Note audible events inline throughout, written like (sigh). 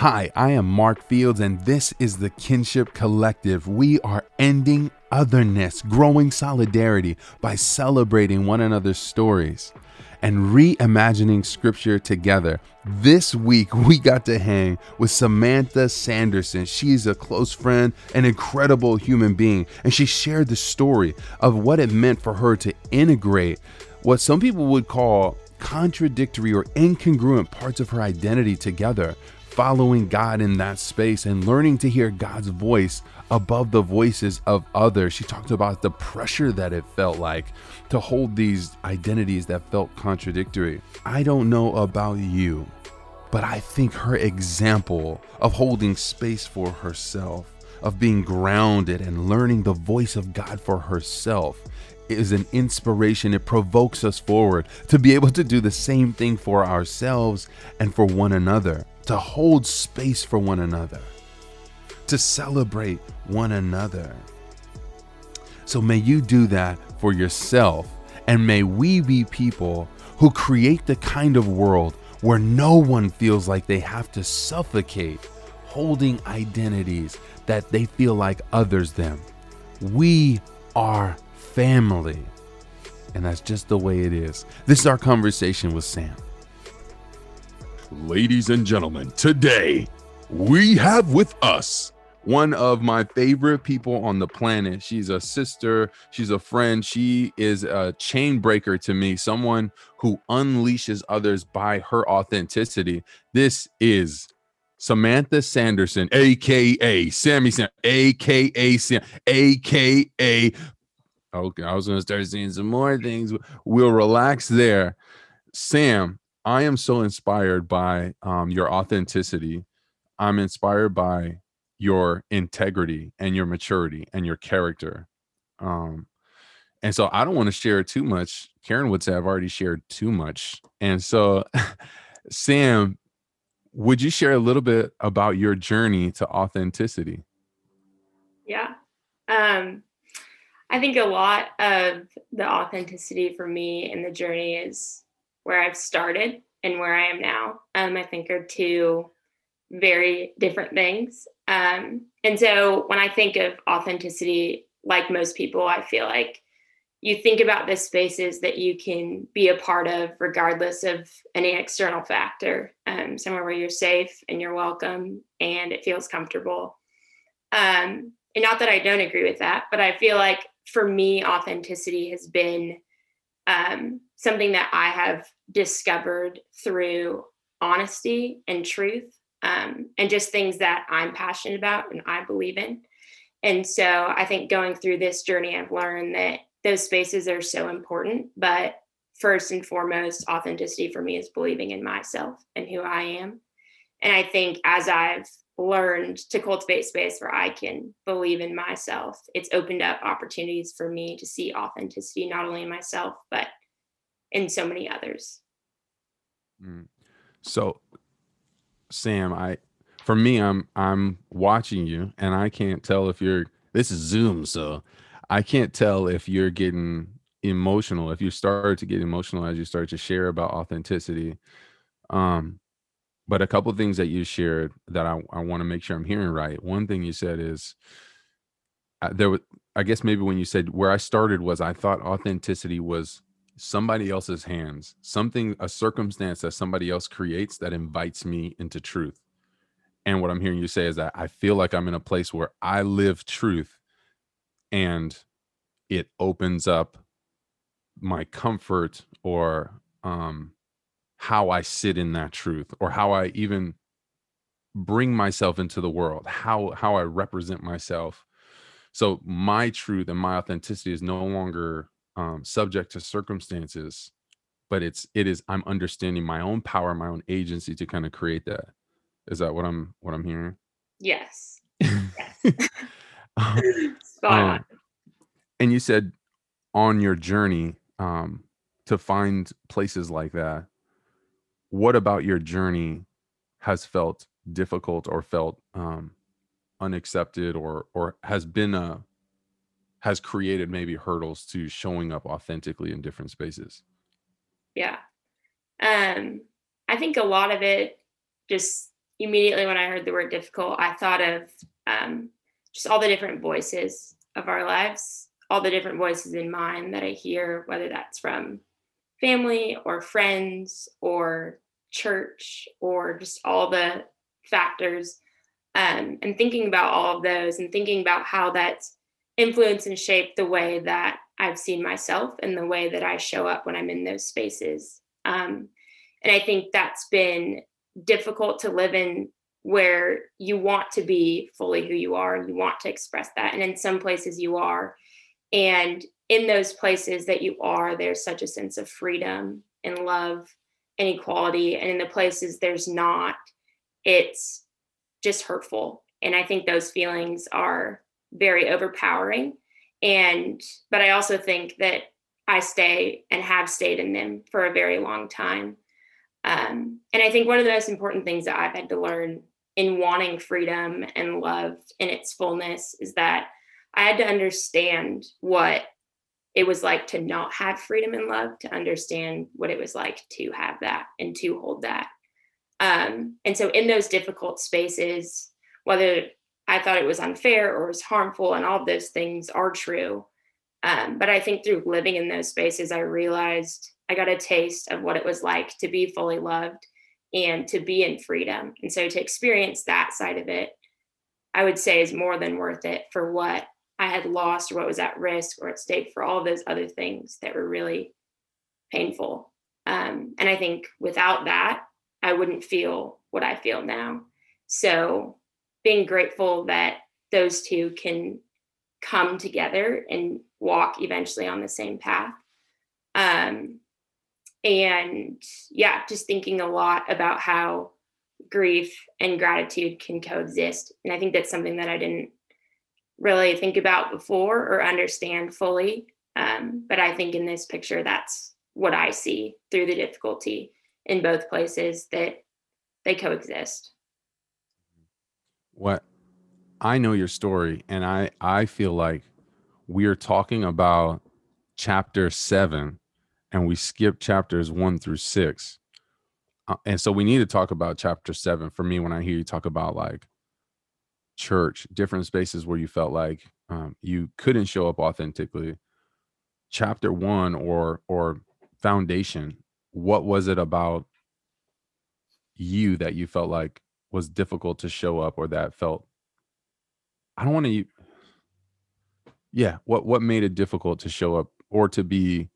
Hi, I am Mark Fields, and this is the Kinship Collective. We are ending otherness, growing solidarity by celebrating one another's stories and reimagining scripture together. This week, we got to hang with Samantha Sanderson. She's a close friend, an incredible human being, and she shared the story of what it meant for her to integrate what some people would call contradictory or incongruent parts of her identity together following God in that space and learning to hear God's voice above the voices of others. She talked about the pressure that it felt like to hold these identities that felt contradictory. I don't know about you, but I think her example of holding space for herself, of being grounded and learning the voice of God for herself is an inspiration. It provokes us forward to be able to do the same thing for ourselves and for one another to hold space for one another, to celebrate one another. So may you do that for yourself, and may we be people who create the kind of world where no one feels like they have to suffocate holding identities that they feel like others them. We are family. And that's just the way it is. This is our conversation with Sam. Ladies and gentlemen, today we have with us one of my favorite people on the planet. She's a sister, she's a friend, she is a chain breaker to me, someone who unleashes others by her authenticity. This is Samantha Sanderson, aka Sammy Sam, aka Sam, aka. Okay, I was gonna start seeing some more things. We'll relax there. Sam, I am so inspired by um, your authenticity. I'm inspired by your integrity and your maturity and your character. Um, and so I don't want to share too much. Karen would say I've already shared too much. And so, (laughs) Sam, would you share a little bit about your journey to authenticity? Yeah. Um, I think a lot of the authenticity for me in the journey is where I've started and where I am now, um, I think are two very different things. Um, and so when I think of authenticity, like most people, I feel like you think about the spaces that you can be a part of, regardless of any external factor, um, somewhere where you're safe and you're welcome and it feels comfortable. Um, and not that I don't agree with that, but I feel like for me, authenticity has been um, something that I have discovered through honesty and truth um, and just things that I'm passionate about and I believe in. And so I think going through this journey, I've learned that those spaces are so important. But first and foremost, authenticity for me is believing in myself and who I am. And I think as I've learned to cultivate space where I can believe in myself, it's opened up opportunities for me to see authenticity not only in myself, but in so many others. Mm. So, Sam, I for me, I'm I'm watching you, and I can't tell if you're. This is Zoom, so I can't tell if you're getting emotional. If you start to get emotional as you start to share about authenticity, um, but a couple things that you shared that I, I want to make sure I'm hearing right. One thing you said is uh, there was, I guess maybe when you said where I started was I thought authenticity was somebody else's hands, something, a circumstance that somebody else creates that invites me into truth. And what I'm hearing you say is that I feel like I'm in a place where I live truth and it opens up my comfort or um, how I sit in that truth or how I even bring myself into the world, how how I represent myself. So my truth and my authenticity is no longer um, subject to circumstances but it's it is i'm understanding my own power my own agency to kind of create that. Is that what i'm what i'm hearing? Yes, (laughs) (laughs) yes. um, and you said on your journey um, to find places like that what about your journey has felt difficult or felt um, unaccepted or or has been a has created maybe hurdles to showing up authentically in different spaces? Yeah. Um, I think a lot of it just immediately when I heard the word difficult, I thought of um, just all the different voices of our lives, all the different voices in mine that I hear, whether that's from family or friends or church or just all the factors. Um, and thinking about all of those and thinking about how that's influenced and shape the way that I've seen myself and the way that I show up when I'm in those spaces. Um, and I think that's been difficult to live in where you want to be fully who you are and you want to express that. And in some places you are. And in those places that you are, there's such a sense of freedom and love and equality. And in the places there's not, it's just hurtful. And I think those feelings are very overpowering. And, but I also think that I stay and have stayed in them for a very long time. Um, and I think one of the most important things that I've had to learn in wanting freedom and love in its fullness is that I had to understand what it was like to not have freedom and love, to understand what it was like to have that and to hold that. Um, and so, in those difficult spaces, whether I thought it was unfair or was harmful, and all those things are true. Um, but I think through living in those spaces, I realized I got a taste of what it was like to be fully loved and to be in freedom. And so to experience that side of it, I would say is more than worth it for what I had lost or what was at risk or at stake for all those other things that were really painful. Um, and I think without that, I wouldn't feel what I feel now. So being grateful that those two can come together and walk eventually on the same path. Um, and yeah just thinking a lot about how grief and gratitude can coexist. And i think that's something that i didn't really think about before or understand fully. Um, but i think in this picture that's what i see through the difficulty in both places that they coexist what i know your story and i i feel like we're talking about chapter 7 and we skip chapters one through six. Uh, and so we need to talk about chapter seven. For me, when I hear you talk about like church, different spaces where you felt like um, you couldn't show up authentically. Chapter one or or foundation, what was it about you that you felt like was difficult to show up or that felt I don't want to yeah, what what made it difficult to show up or to be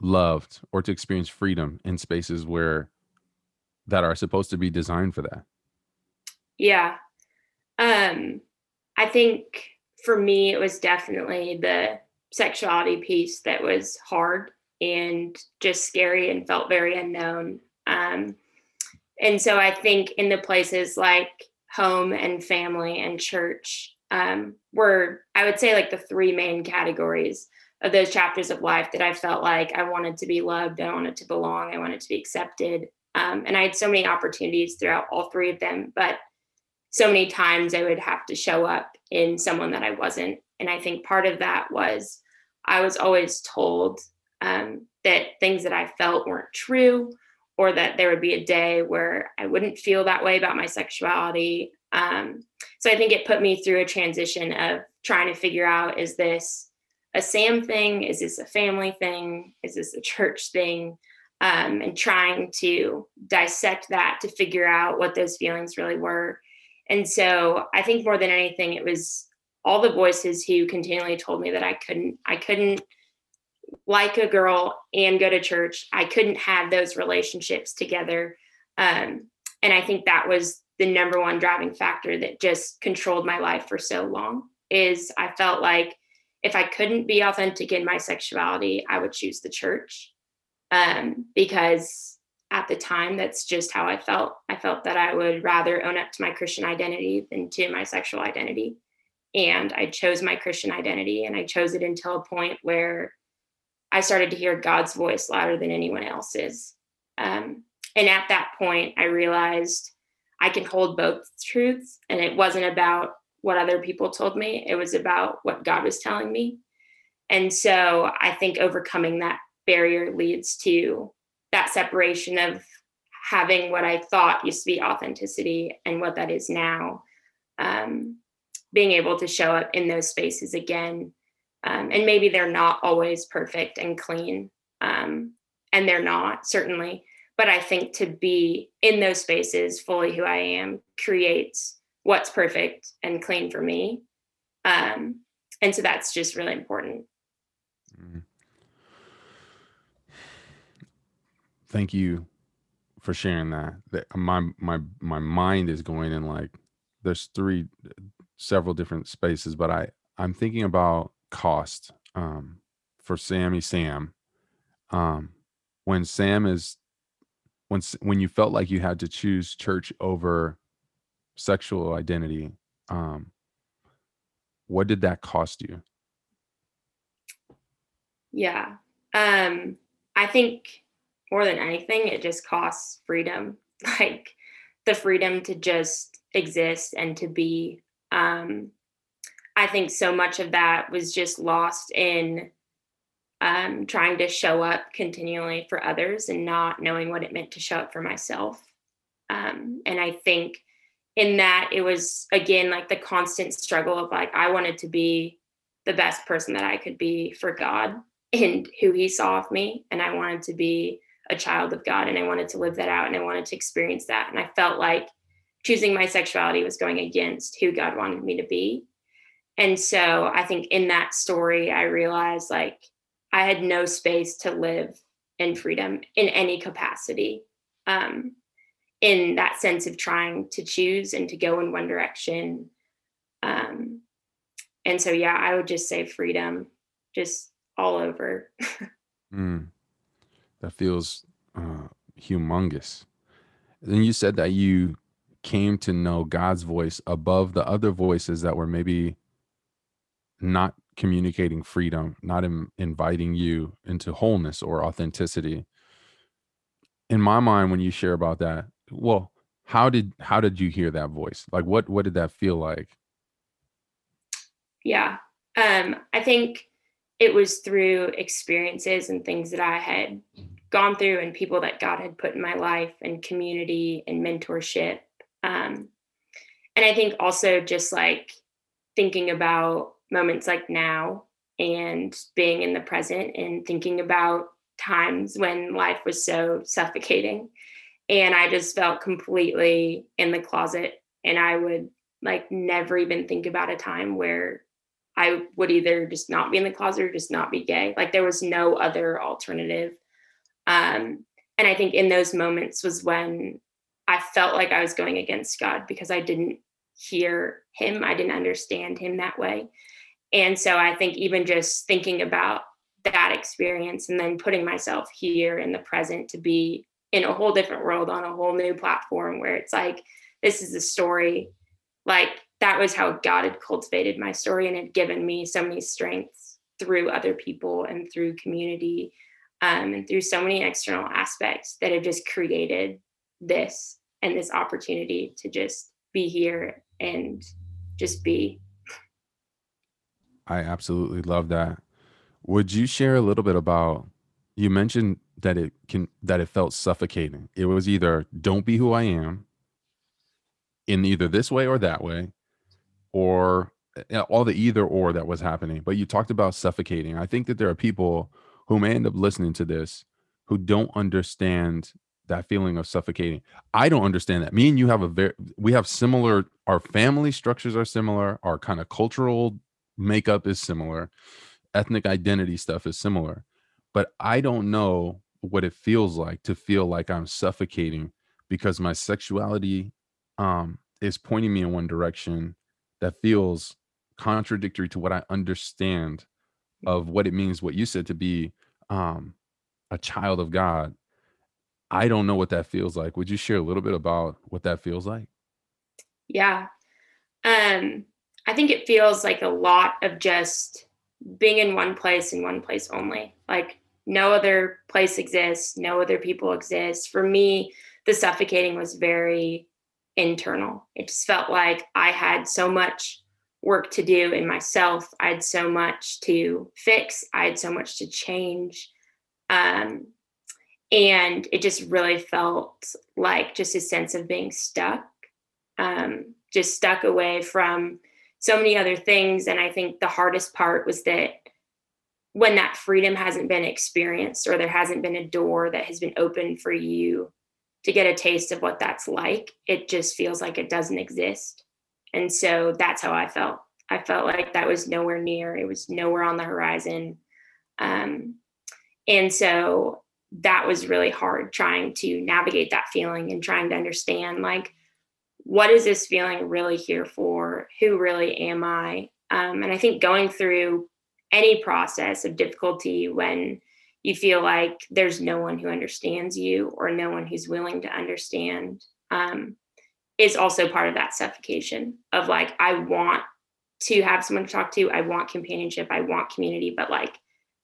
loved or to experience freedom in spaces where that are supposed to be designed for that? Yeah. Um i think for me it was definitely the sexuality piece that was hard and just scary and felt very unknown. Um and so i think in the places like home and family and church um were i would say like the three main categories of those chapters of life that I felt like I wanted to be loved, I wanted to belong, I wanted to be accepted. Um, and I had so many opportunities throughout all three of them, but so many times I would have to show up in someone that I wasn't. And I think part of that was I was always told um, that things that I felt weren't true, or that there would be a day where I wouldn't feel that way about my sexuality. Um, so I think it put me through a transition of trying to figure out is this a Sam thing? Is this a family thing? Is this a church thing? Um, and trying to dissect that to figure out what those feelings really were. And so I think more than anything, it was all the voices who continually told me that I couldn't, I couldn't like a girl and go to church. I couldn't have those relationships together. Um, and I think that was the number one driving factor that just controlled my life for so long is I felt like if I couldn't be authentic in my sexuality, I would choose the church um, because at the time, that's just how I felt. I felt that I would rather own up to my Christian identity than to my sexual identity. And I chose my Christian identity and I chose it until a point where I started to hear God's voice louder than anyone else's. Um, and at that point, I realized I can hold both truths. And it wasn't about what other people told me. It was about what God was telling me. And so I think overcoming that barrier leads to that separation of having what I thought used to be authenticity and what that is now, um, being able to show up in those spaces again. Um, and maybe they're not always perfect and clean, um, and they're not, certainly. But I think to be in those spaces fully who I am creates what's perfect and clean for me. Um, and so that's just really important. Mm-hmm. Thank you for sharing that. That my my my mind is going in like there's three several different spaces, but I I'm thinking about cost um, for Sammy Sam. Um, when Sam is when when you felt like you had to choose church over sexual identity, um, what did that cost you? Yeah. Um, I think more than anything, it just costs freedom, (laughs) like the freedom to just exist and to be. Um, I think so much of that was just lost in um, trying to show up continually for others and not knowing what it meant to show up for myself. Um, and I think in that it was again like the constant struggle of like I wanted to be the best person that I could be for God and who He saw of me, and I wanted to be a child of God and I wanted to live that out and I wanted to experience that. And I felt like choosing my sexuality was going against who God wanted me to be. And so I think in that story, I realized like I had no space to live in freedom in any capacity. Um, in that sense of trying to choose and to go in one direction. Um, and so, yeah, I would just say freedom, just all over. (laughs) mm that feels uh, humongous. Then you said that you came to know God's voice above the other voices that were maybe not communicating freedom, not in, inviting you into wholeness or authenticity. In my mind, when you share about that, well, how did how did you hear that voice? Like, what what did that feel like? Yeah, um, I think it was through experiences and things that I had gone through and people that God had put in my life and community and mentorship. Um, and I think also just like thinking about moments like now and being in the present and thinking about times when life was so suffocating. And I just felt completely in the closet. And I would like never even think about a time where I would either just not be in the closet or just not be gay. Like there was no other alternative. Um, and I think in those moments was when I felt like I was going against God because I didn't hear him, I didn't understand him that way. And so I think even just thinking about that experience and then putting myself here in the present to be in a whole different world on a whole new platform where it's like, this is a story. Like that was how God had cultivated my story and had given me so many strengths through other people and through community um, and through so many external aspects that have just created this and this opportunity to just be here and just be. I absolutely love that. Would you share a little bit about you mentioned that it can that it felt suffocating. It was either don't be who I am in either this way or that way or eh, all the either or that was happening. But you talked about suffocating. I think that there are people who may end up listening to this who don't understand that feeling of suffocating. I don't understand that. Me and you have a very we have similar our family structures are similar, our kind of cultural makeup is similar, ethnic identity stuff is similar. But I don't know what it feels like to feel like I'm suffocating because my sexuality um is pointing me in one direction that feels contradictory to what I understand of what it means what you said to be um a child of god. I don't know what that feels like. Would you share a little bit about what that feels like? Yeah. Um i think it feels like a lot of just being in one place in one place only like no other place exists no other people exist for me the suffocating was very internal it just felt like i had so much work to do in myself. I had so much to fix. I had so much to change. Um, and it just really felt like just a sense of being stuck um, just stuck away from so many other things. And i think the hardest part was that when that freedom hasn't been experienced or there hasn't been a door that has been opened for you to get a taste of what that's like it just feels like it doesn't exist. And so that's how i felt. I felt like that was nowhere near. It was nowhere on the horizon. Um, and so that was really hard trying to navigate that feeling and trying to understand like what is this feeling really here for? Who really am i? Um, and i think going through any process of difficulty when you feel like there's no one who understands you or no one who's willing to understand um, is also part of that suffocation of like i want to have someone to talk to i want companionship i want community but like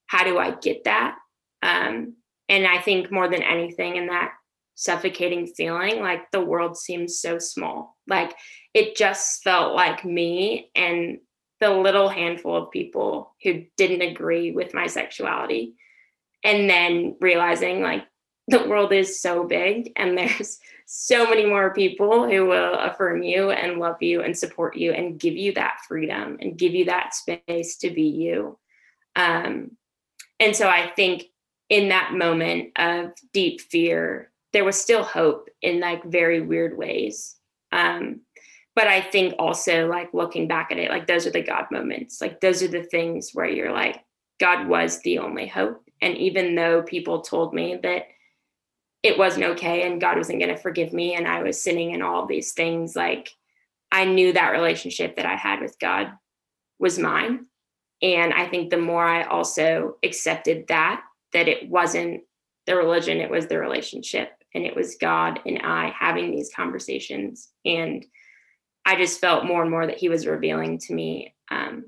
how do i get that? Um, and I think more than anything in that suffocating feeling, like the world seems so small. Like it just felt like me and the little handful of people who didn't agree with my sexuality. And then realizing like the world is so big and (laughs) there's so many more people who will affirm you and love you and support you and give you that freedom and give you that space to be you. Um, and so I think in that moment of deep fear, there was still hope in like very weird ways. Um, but I think also like looking back at it, like those are the God moments. Like those are the things where you're like, God was the only hope. And even though people told me that it wasn't okay and God wasn't going to forgive me and I was sinning and all these things, like I knew that relationship that I had with God was mine. And I think the more I also accepted that that it wasn't the religion, it was the relationship. And it was God and I having these conversations. And I just felt more and more that He was revealing to me um,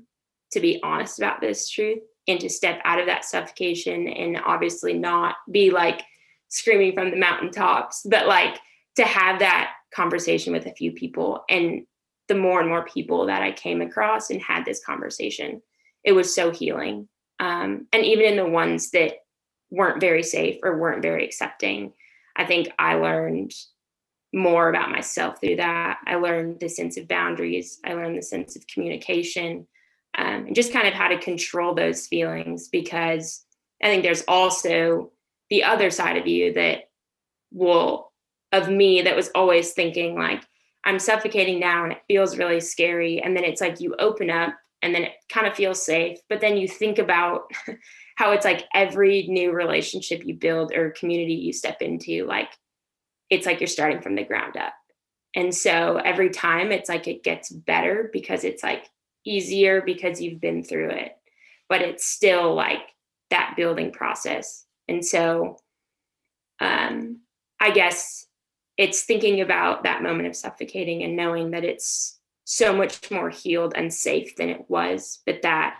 to be honest about this truth and to step out of that suffocation and obviously not be like screaming from the mountaintops, but like to have that conversation with a few people. And the more and more people that I came across and had this conversation, it was so healing. Um, and even in the ones that weren't very safe or weren't very accepting. I think I learned more about myself through that. I learned the sense of boundaries, I learned the sense of communication, um, and just kind of how to control those feelings because I think there's also the other side of you that will, of me, that was always thinking like, I'm suffocating now and it feels really scary. And then it's like you open up and then it kind of feels safe. But then you think about (laughs) how it's like every new relationship you build or community you step into, like it's like you're starting from the ground up. And so every time it's like it gets better because it's like easier because you've been through it, but it's still like that building process. And so um, I guess it's thinking about that moment of suffocating and knowing that it's so much more healed and safe than it was, but that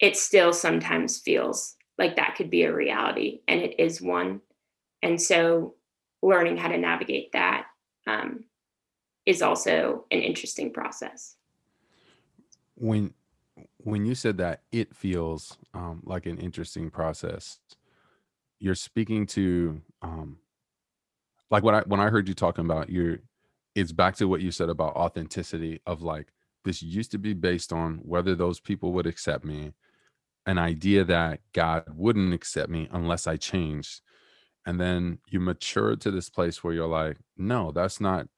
it still sometimes feels like that could be a reality and it is one. And so learning how to navigate that um, is also an interesting process. When when you said that it feels um, like an interesting process you're speaking to um, like when i when i heard you talking about your it's back to what you said about authenticity of like this used to be based on whether those people would accept me an idea that God wouldn't accept me unless I changed. And then you mature to this place where you're like, no, that's not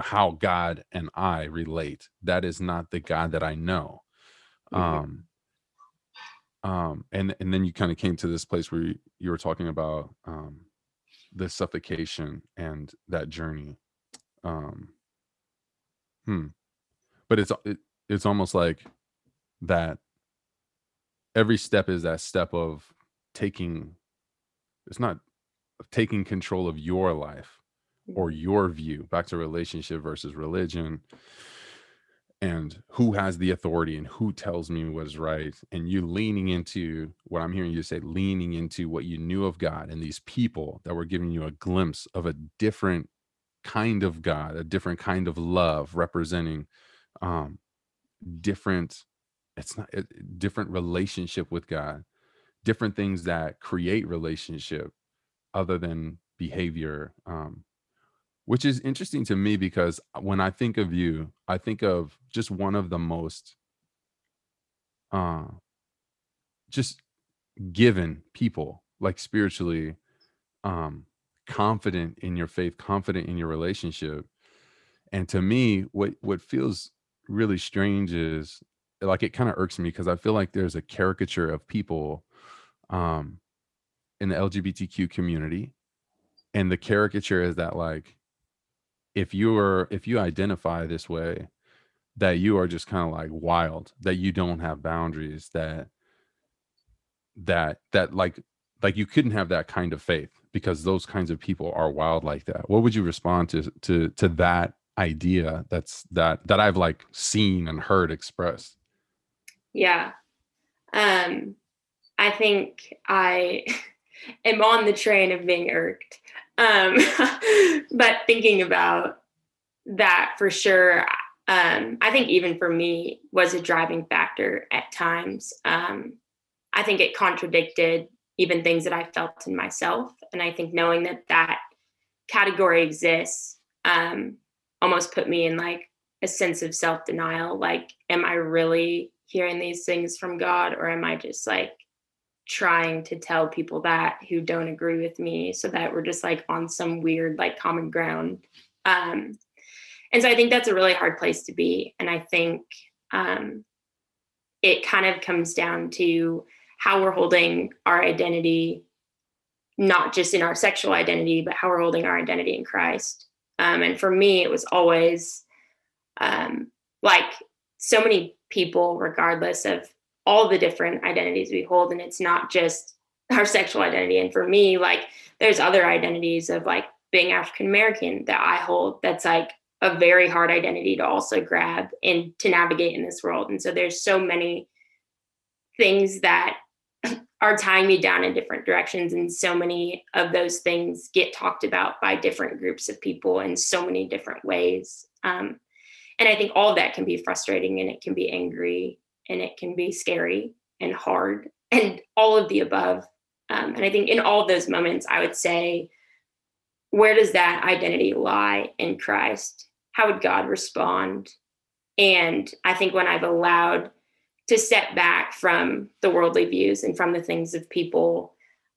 how God and I relate. That is not the God that I know. Mm-hmm. Um, um, and and then you kind of came to this place where you, you were talking about um, the suffocation and that journey. Um, hmm. But it's it, it's almost like that every step is that step of taking it's not taking control of your life or mm-hmm. your view back to relationship versus religion and who has the authority and who tells me what's right and you leaning into what i'm hearing you say leaning into what you knew of god and these people that were giving you a glimpse of a different kind of god a different kind of love representing um different it's not a different relationship with God, different things that create relationship. other than behavior um, which is interesting to me because when i think of you i think of just one of the most uh just given people like spiritually um confident in your faith confident in your relationship. And to me what what feels really strange is like it kind of irks me because i feel like there's a caricature of people um in the lgbtq community. And the caricature is that like if you are if you identify this way that you are just kind of like wild that you don't have boundaries that that that like like you couldn't have that kind of faith because those kinds of people are wild like that. What would you respond to to to that idea that's that that i've like seen and heard expressed? Yeah. Um i think i (laughs) am on the train of being irked. Um, (laughs) but thinking about that for sure, um, I think even for me was a driving factor at times. Um, I think it contradicted even things that I felt in myself, and I think knowing that that category exists um, almost put me in like a sense of self denial. Like, am I really hearing these things from God, or am I just like trying to tell people that who don't agree with me so that we're just like on some weird like common ground? Um and so i think that's a really hard place to be. And i think um it kind of comes down to how we're holding our identity not just in our sexual identity but how we're holding our identity in christ. Um and for me it was always um like so many people regardless of all the different identities we hold and it's not just our sexual identity. And for me like there's other identities of like being african american that i hold that's like a very hard identity to also grab and to navigate in this world. And so there's so many things that are tying me down in different directions and so many of those things get talked about by different groups of people in so many different ways um, and i think all of that can be frustrating and it can be angry and it can be scary and hard and all of the above. Um, and I think in all of those moments, I would say, where does that identity lie in Christ? How would God respond? And I think when I've allowed to step back from the worldly views and from the things of people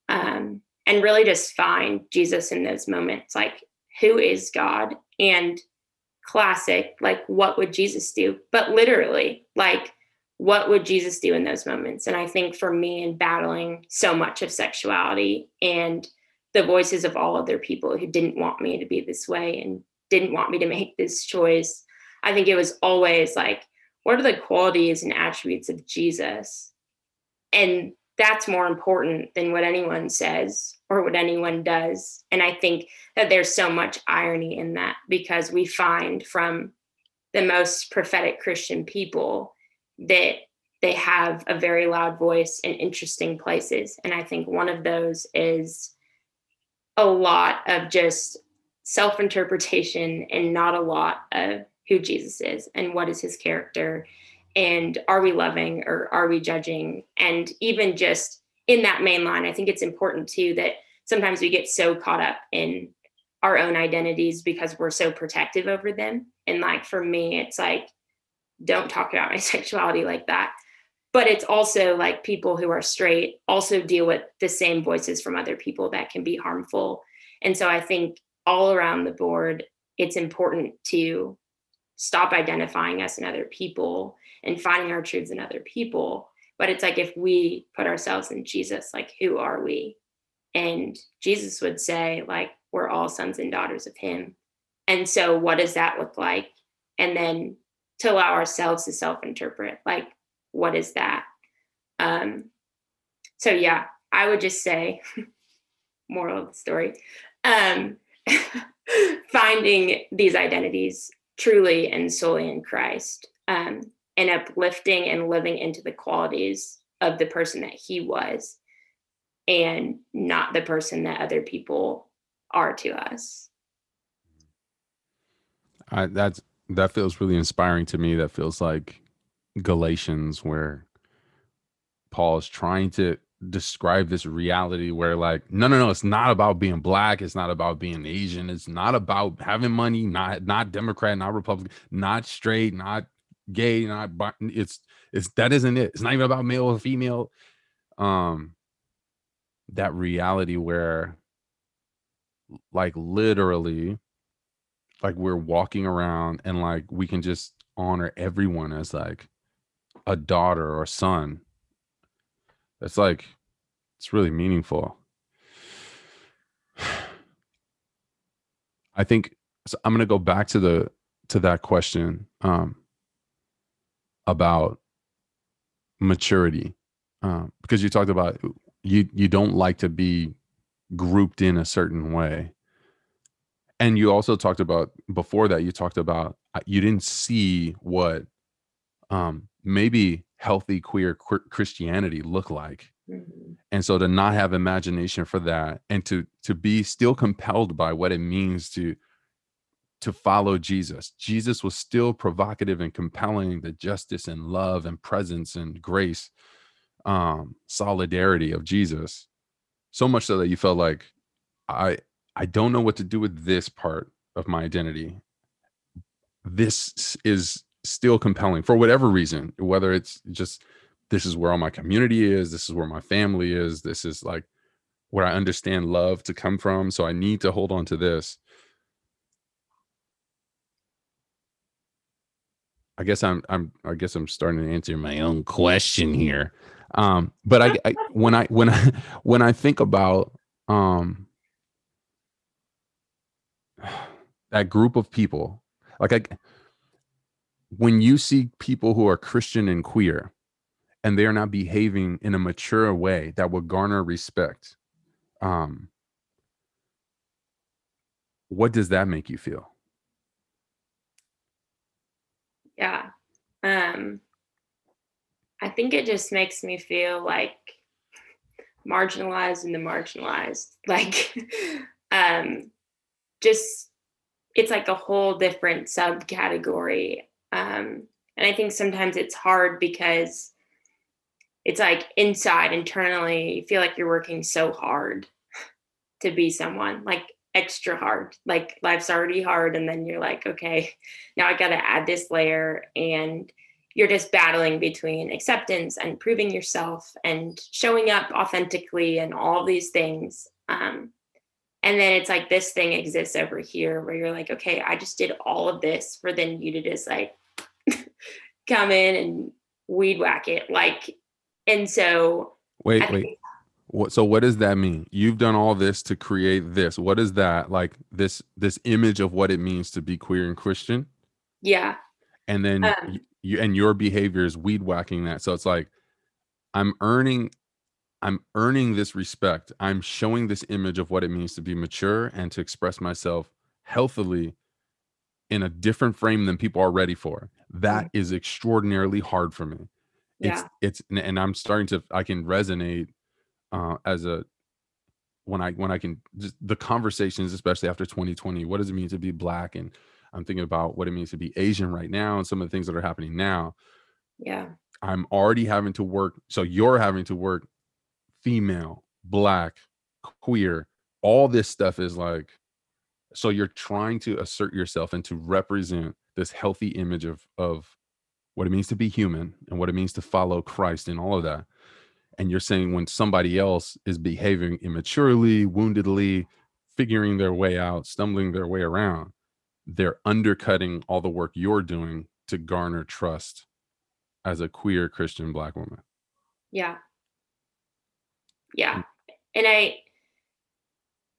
um, and really just find Jesus in those moments, like who is God? And classic, like what would Jesus do? But literally, like what would Jesus do in those moments? And I think for me, in battling so much of sexuality and the voices of all other people who didn't want me to be this way and didn't want me to make this choice, I think it was always like, what are the qualities and attributes of Jesus? And that's more important than what anyone says or what anyone does. And I think that there's so much irony in that because we find from the most prophetic Christian people that they have a very loud voice in interesting places. And I think one of those is a lot of just self interpretation and not a lot of who Jesus is and what is his character. And are we loving or are we judging? And even just in that main line, I think it's important too that sometimes we get so caught up in our own identities because we're so protective over them. And like for me, it's like don't talk about my (laughs) sexuality like that but it's also like people who are straight also deal with the same voices from other people that can be harmful and so i think all around the board it's important to stop identifying us in other people and finding our truths in other people. But it's like if we put ourselves in jesus like who are we? And jesus would say like we're all sons and daughters of him. And so what does that look like? And then to allow ourselves to self-interpret like what is that? Um so yeah i would just say (laughs) moral of the story um (laughs) finding these identities truly and solely in christ um and uplifting and living into the qualities of the person that he was and not the person that other people are to us I, that's that feels really inspiring to me. That feels like Galatians, where Paul is trying to describe this reality where like no no no it's not about being black it's not about being asian it's not about having money not not democrat not republican not straight not gay not it's it's that isn't it it's not even about male or female. Um that reality where like literally like we're walking around and like we can just honor everyone as like a daughter or son it's like it's really meaningful. (sighs) I think so i'm going to go back to the to that question um about maturity um because you talked about you you don't like to be grouped in a certain way. And you also talked about before that you talked about uh, you didn't see what um maybe healthy queer christianity look like. Mm-hmm. and so to not have imagination for that and to to be still compelled by what it means to to follow jesus. Jesus was still provocative and compelling the justice and love and presence and grace um solidarity of jesus. So much so that you felt like i i don't know what to do with this part of my identity. This is still compelling for whatever reason whether it's just this is where all my community is this is where my family is this is like where i understand love to come from so i need to hold on to this. I guess i'm i'm i guess i'm starting to answer my own question here. Um but I, I when i when i when i think about um (sighs) that group of people like i when you see people who are christian and queer and they are not behaving in a mature way that will garner respect um what does that make you feel yeah um I think it just makes me feel like marginalized and the marginalized. (laughs) Like, um, just it's like a whole different subcategory. Um, and I think sometimes it's hard because it's like inside, internally, you feel like you're working so hard to be someone like extra hard. Like life's already hard. And then you're like, okay, now I got to add this layer. And you're just battling between acceptance and proving yourself and showing up authentically and all these things. Um, and then it's like this thing exists over here where you're like, okay, I just did all of this for then you to just like (laughs) come in and weed whack it. Like, and so wait, I wait. What, so what does that mean? You've done all this to create this. What is that like this this image of what it means to be queer and Christian? Yeah. And then um, you and your behavior is weed whacking that so it's like i'm earning i'm earning this respect i'm showing this image of what it means to be mature and to express myself healthily in a different frame than people are ready for That mm-hmm. is extraordinarily hard for me yeah. it's it's and i'm starting to i can resonate uh as a when i when i can just the conversations especially after 2020 what does it mean to be black and I'm thinking about what it means to be Asian right now and some of the things that are happening now. Yeah. I'm already having to work. So you're having to work female, black, queer. All this stuff is like, so you're trying to assert yourself and to represent this healthy image of of what it means to be human and what it means to follow Christ and all of that. And you're saying when somebody else is behaving immaturely, woundedly, figuring their way out, stumbling their way around, they're undercutting all the work you're doing to garner trust as a queer Christian black woman. Yeah. Yeah. And I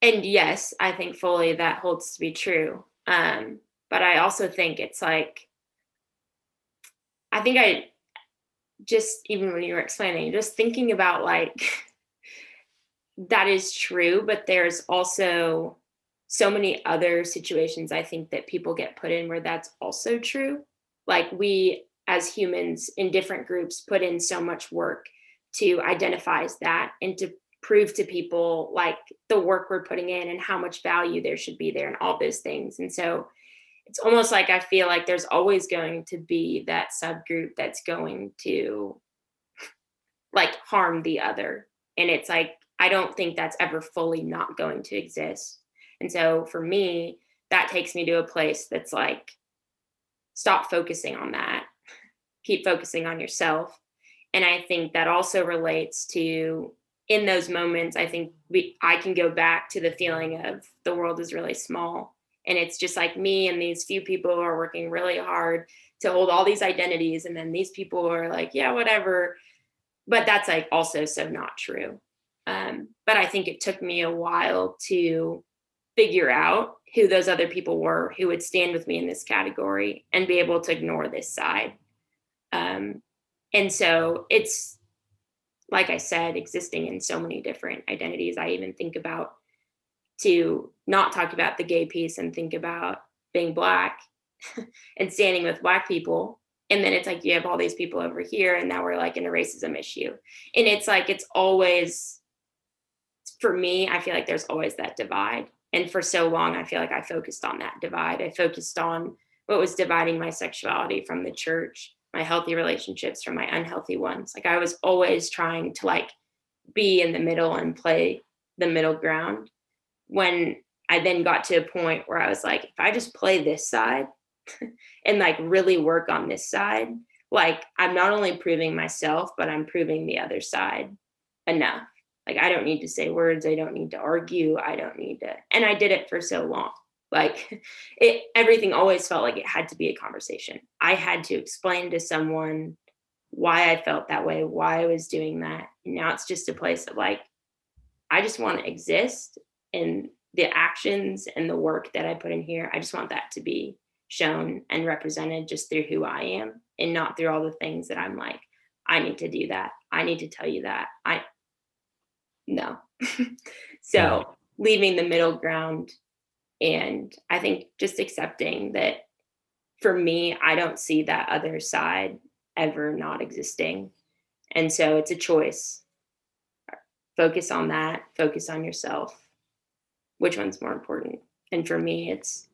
and yes, I think fully that holds to be true. Um, but I also think it's like I think I just even when you were explaining, just thinking about like (laughs) that is true, but there's also so many other situations I think that people get put in where that's also true. Like we as humans in different groups put in so much work to identify as that and to prove to people like the work we're putting in and how much value there should be there and all those things. And so it's almost like I feel like there's always going to be that subgroup that's going to like harm the other. And it's like, I don't think that's ever fully not going to exist. And so for me, that takes me to a place that's like, stop focusing on that, keep focusing on yourself. And I think that also relates to in those moments, I think we I can go back to the feeling of the world is really small. And it's just like me and these few people are working really hard to hold all these identities. And then these people are like, yeah, whatever. But that's like also so not true. Um, but I think it took me a while to figure out who those other people were who would stand with me in this category and be able to ignore this side. Um, and so it's like I said, existing in so many different identities. I even think about to not talk about the gay piece and think about being black (laughs) and standing with black people. And then it's like you have all these people over here, and now we're like in a racism issue. And it's like it's always for me, I feel like there's always that divide. And for so long, I feel like I focused on that divide. I focused on what was dividing my sexuality from the church, my healthy relationships from my unhealthy ones. Like I was always trying to like be in the middle and play the middle ground. When I then got to a point where I was like, if I just play this side (laughs) and like really work on this side, like I'm not only proving myself, but I'm proving the other side enough. Like I don't need to say words, I don't need to argue, I don't need to and I did it for so long. Like (laughs) it everything always felt like it had to be a conversation. I had to explain to someone why I felt that way, why I was doing that. And now it's just a place of like I just want to exist and the actions and the work that I put in here, I just want that to be shown and represented just through who I am and not through all the things that I'm like, I need to do that. I need to tell you that. I no. (laughs) so leaving the middle ground and I think just accepting that for me, I don't see that other side ever not existing. And so it's a choice. Focus on that, focus on yourself. Which one's more important? And for me, it's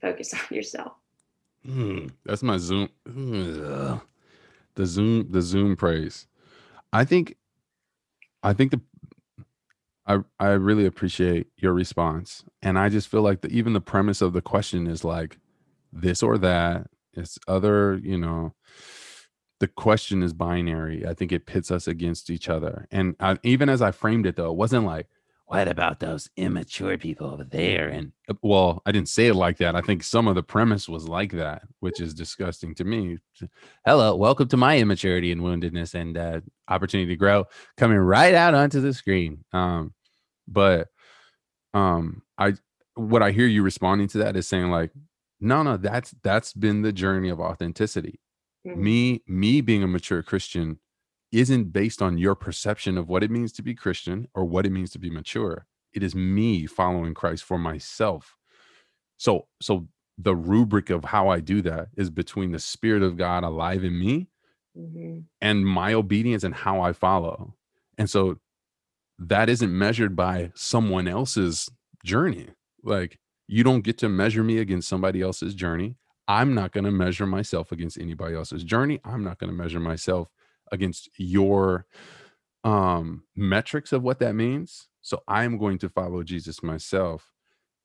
focus (laughs) on yourself. Mm, that's my Zoom. The Zoom, the Zoom praise. I think, I think the I I really appreciate your response, and I just feel like the, even the premise of the question is like this or that. It's other, you know. The question is binary. I think it pits us against each other, and I, even as I framed it, though, it wasn't like, "What about those immature people over there?" And uh, well, I didn't say it like that. I think some of the premise was like that, which is disgusting to me. Hello, welcome to my immaturity and woundedness and uh, opportunity to grow, coming right out onto the screen. Um, but um i what i hear you responding to that is saying like no no that's that's been the journey of authenticity mm-hmm. me me being a mature christian isn't based on your perception of what it means to be christian or what it means to be mature it is me following christ for myself so so the rubric of how i do that is between the spirit of god alive in me mm-hmm. and my obedience and how i follow and so that isn't measured by someone else's journey. Like you don't get to measure me against somebody else's journey. I'm not going to measure myself against anybody else's journey. I'm not going to measure myself against your um metrics of what that means. So I'm going to follow Jesus myself.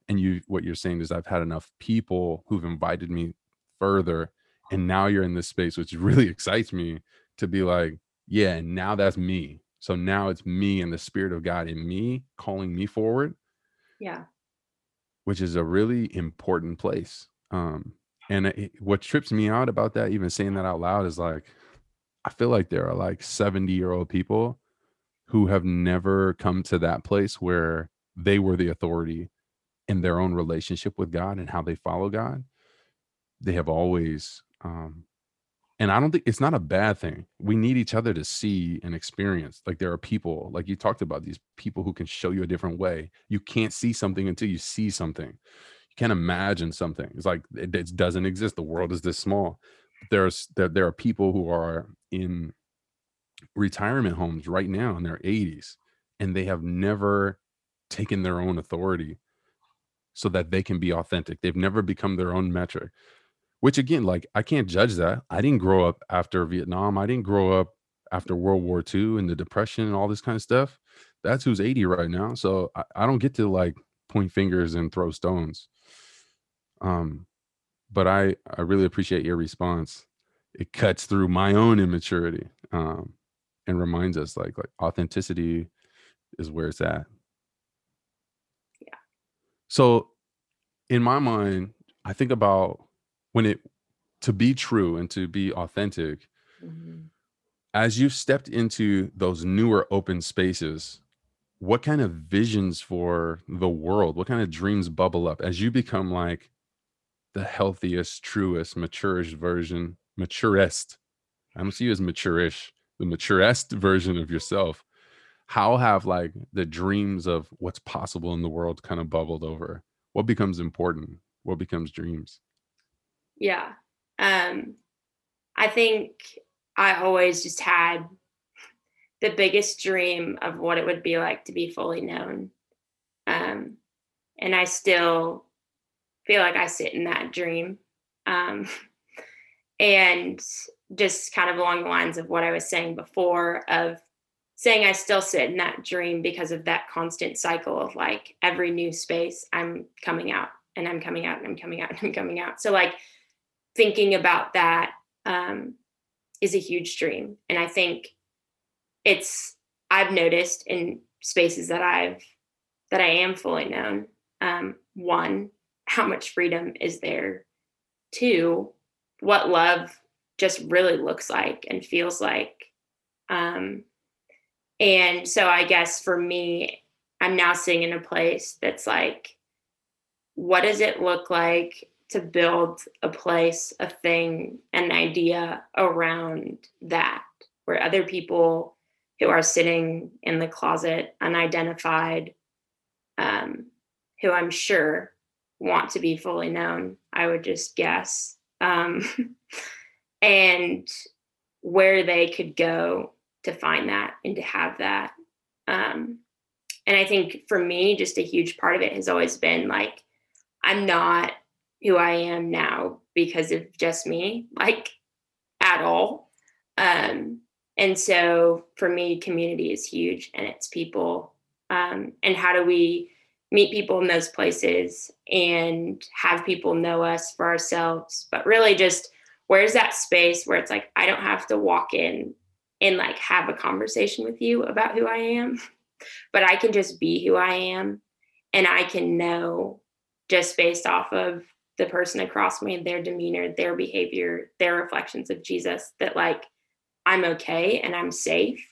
And you what you're saying is I've had enough people who've invited me further and now you're in this space which really (laughs) excites me to be like, yeah, now that's me. So now it's me and the spirit of God in me calling me forward. Yeah. Which is a really important place. Um, and it, what trips me out about that, even saying that out loud, is like, I feel like there are like 70 year old people who have never come to that place where they were the authority in their own relationship with God and how they follow God. They have always um, and i don't think it's not a bad thing. We need each other to see and experience like there are people like you talked about these people who can show you a different way. You can't see something until you see something. You can't imagine something. It's like it, it doesn't exist. The world is this small. There's there, there are people who are in retirement homes right now in their 80s and they have never taken their own authority so that they can be authentic. They've never become their own metric which again like i can't judge that i didn't grow up after vietnam i didn't grow up after world war ii and the depression and all this kind of stuff that's who's 80 right now. So I, I don't get to like point fingers and throw stones. Um, but I I really appreciate your response. It cuts through my own immaturity. Um, and reminds us like like authenticity is where it's at. Yeah. So in my mind, I think about when it to be true and to be authentic, mm-hmm. as you've stepped into those newer open spaces, what kind of visions for the world, what kind of dreams bubble up as you become like the healthiest, truest, maturest version, maturest. I don't see you as maturish, the maturest version of yourself. How have like the dreams of what's possible in the world kind of bubbled over? What becomes important? What becomes dreams? Yeah. Um, I think I always just had the biggest dream of what it would be like to be fully known. Um, and I still feel like I sit in that dream. Um, (laughs) and just kind of along the lines of what I was saying before of saying I still sit in that dream because of that constant cycle of like every new space I'm coming out and I'm coming out and I'm coming out and I'm coming out. So like thinking about that um, is a huge dream. And I think it's I've noticed in spaces that I've that I am fully known. Um, one, how much freedom is there? Two, what love just really looks like and feels like. Um, and so I guess for me, I'm now sitting in a place that's like, what does it look like to build a place, a thing, an idea around that, where other people who are sitting in the closet unidentified, um, who I'm sure want to be fully known, I would just guess. Um, (laughs) and where they could go to find that and to have that. Um, and I think for me, just a huge part of it has always been like, I'm not who I am now because of just me, like at all. Um, and so for me, community is huge and it's people. Um, and how do we meet people in those places and have people know us for ourselves? But really, just where's that space where it's like, I don't have to walk in and like have a conversation with you about who I am, (laughs) but I can just be who I am and I can know just based off of the person across me, their demeanor, their behavior, their reflections of Jesus, that like I'm okay and I'm safe.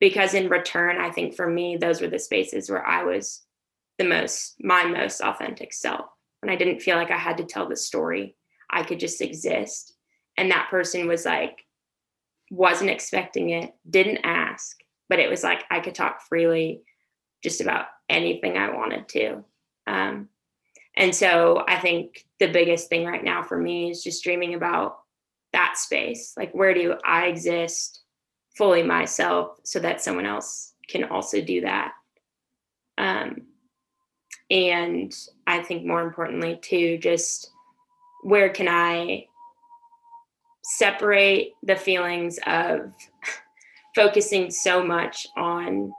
Because in return, I think for me, those were the spaces where I was the most, my most authentic self. When I didn't feel like I had to tell the story, I could just exist. And that person was like, wasn't expecting it, didn't ask, but it was like I could talk freely just about anything I wanted to. Um, and so I think the biggest thing right now for me is just dreaming about that space. Like, where do I exist fully myself so that someone else can also do that? Um, and I think more importantly, too, just where can I separate the feelings of (laughs) focusing so much on